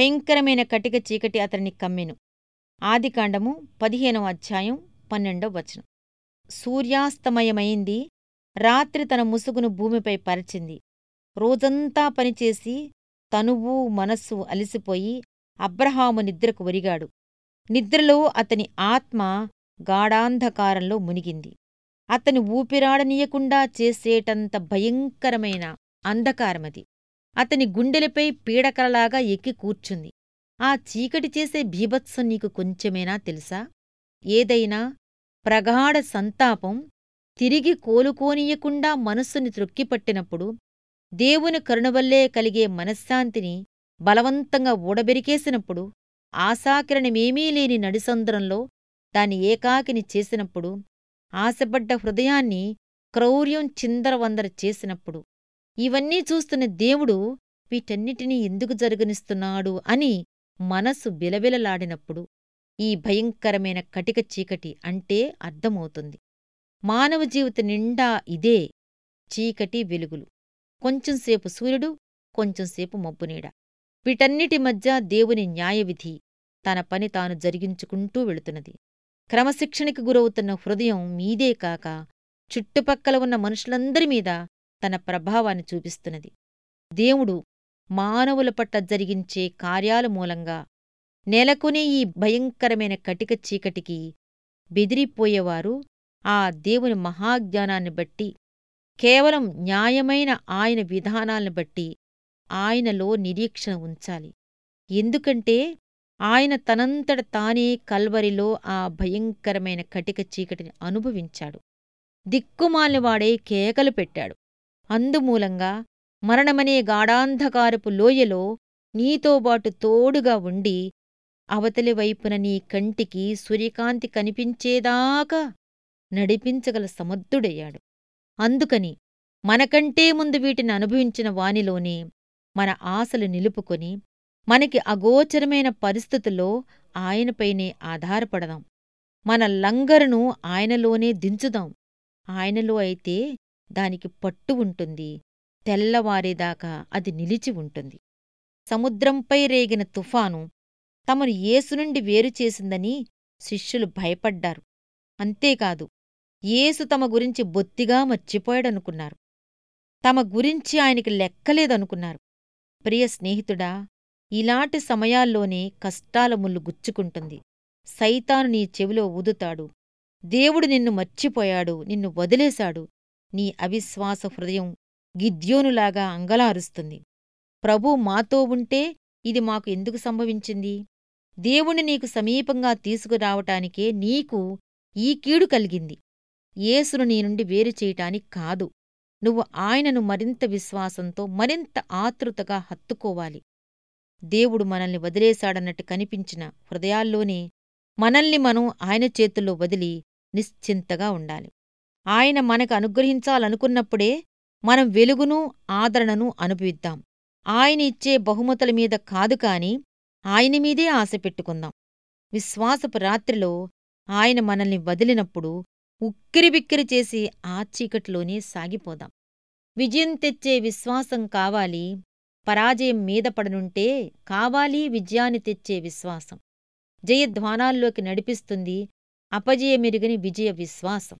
భయంకరమైన కటిక చీకటి అతన్ని కమ్మెను. ఆదికాండము పదిహేనవ అధ్యాయం పన్నెండవ వచనం. సూర్యాస్తమయమైంది రాత్రి తన ముసుగును భూమిపై పరిచింది. రోజంతా పనిచేసి తనువు మనస్సు అలిసిపోయి అబ్రహాము నిద్రకు ఒరిగాడు. నిద్రలో అతని ఆత్మ గాఢాంధకారంలో మునిగింది. అతని ఊపిరాడనీయకుండా చేసేటంత భయంకరమైన అంధకారమది. అతని గుండెలపై పీడకలలాగా ఎక్కి కూర్చుంది. ఆ చీకటి చేసే భీభత్సం నీకు కొంచెమేనా తెలుసా? ఏదైనా ప్రగాఢ సంతాపం తిరిగి కోలుకోనీయకుండా మనస్సుని త్రొక్కిపట్టినప్పుడు దేవుని కరుణవల్లే కలిగే మనశ్శాంతిని బలవంతంగా ఊడబెరికేసినప్పుడు ఆశాకిరణమేమీ లేని నడిసంద్రంలో దాని ఏకాకిని చేసినప్పుడు ఆశపడ్డ హృదయాన్ని క్రౌర్యం చిందరవందర చేసినప్పుడు ఇవన్నీ చూస్తున్న దేవుడు వీటన్నిటినీ ఎందుకు జరగనిస్తున్నాడు అని మనసు బిలబిలలాడినప్పుడు ఈ భయంకరమైన కటిక చీకటి అంటే అర్థమవుతుంది. మానవ జీవిత నిండా ఇదే చీకటి వెలుగులు. కొంచెంసేపు సూర్యుడు కొంచెంసేపు మబ్బునీడ వీటన్నిటి మధ్య దేవుని న్యాయవిధి తన పని తాను జరిగించుకుంటూ వెళుతున్నది. క్రమశిక్షణకి గురవుతున్న హృదయం మీదే కాక చుట్టుపక్కల ఉన్న మనుషులందరి మీద తన ప్రభావాన్ని చూపిస్తున్నది. దేవుడు మానవుల పట్ల జరిగించే కార్యాల మూలంగా నెలకొనే ఈ భయంకరమైన కటిక చీకటికి బెదిరిపోయేవారు. ఆ దేవుని మహాజ్ఞానాన్ని బట్టి కేవలం న్యాయమైన ఆయన విధానాల్ని బట్టి ఆయనలో నిరీక్షణ ఉంచాలి. ఎందుకంటే ఆయన తనంతట తానే కల్వరిలో ఆ భయంకరమైన కటిక చీకటిని అనుభవించాడు. దిక్కుమాలినవాడే కేకలు పెట్టాడు. అందుమూలంగా మరణమనే గాఢాంధకారపు లోయలో నీతోబాటు తోడుగా ఉండి అవతలి వైపున నీ కంటికి సూర్యకాంతి కనిపించేదాకా నడిపించగల సమర్థుడయ్యాడు. అందుకని మనకంటే ముందు వీటిని అనుభవించిన వానిలోనే మన ఆశలు నిలుపుకొని మనకి అగోచరమైన పరిస్థితుల్లో ఆయనపైనే ఆధారపడదాం. మన లంగరును ఆయనలోనే దించుదాం. ఆయనలో అయితే దానికి పట్టు ఉంటుంది. తెల్లవారేదాకా అది నిలిచి ఉంటుంది. సముద్రంపై రేగిన తుఫాను తమను యేసు నుండి వేరుచేసిందని శిష్యులు భయపడ్డారు. అంతేకాదు యేసు తమ గురించి బొత్తిగా మర్చిపోయాడనుకున్నారు. తమ గురించి ఆయనకి లెక్కలేదనుకున్నారు. ప్రియ స్నేహితుడా ఇలాంటి సమయాల్లోనే కష్టాల ముళ్ళు గుచ్చుకుంటుంది. సైతాను నీ చెవిలో ఊదుతాడు. దేవుడు నిన్ను మర్చిపోయాడు నిన్ను వదిలేశాడు. నీ అవిశ్వాస హృదయం గిద్యోనులాగా అంగలారుస్తుంది. ప్రభు మాతో ఉంటే ఇది మాకు ఎందుకు సంభవించింది? దేవుణ్ణి నీకు సమీపంగా తీసుకురావటానికే నీకు ఈ కీడు కలిగింది. యేసును నీ నుండి వేరు చేయటానికి కాదు. నువ్వు ఆయనను మరింత విశ్వాసంతో మరింత ఆతృతగా హత్తుకోవాలి. దేవుడు మనల్ని వదిలేశాడన్నట్టు కనిపించిన హృదయాల్లోనే మనల్ని మనం ఆయన చేతుల్లో వదిలి నిశ్చింతగా ఉండాలి. ఆయన మనకు అనుగ్రహించాలనుకున్నప్పుడే మనం వెలుగును ఆదరణను అనుభవిద్దాం. ఆయన ఇచ్చే బహుమతుల మీద కాదు కాని ఆయన మీదే ఆశ పెట్టుకుందాం. విశ్వాసపు రాత్రిలో ఆయన మనల్ని వదిలినప్పుడు ఉక్కిరిబిక్కిరి చేసి ఆ చీకటిలోనే సాగిపోదాం. విజయం తెచ్చే విశ్వాసం కావాలి పరాజయం మీద పడనుంటే కావాలి విజయాన్ని తెచ్చే విశ్వాసం. జయధ్వానాల్లోకి నడిపిస్తుంది అపజయమెరుగని విజయ విశ్వాసం.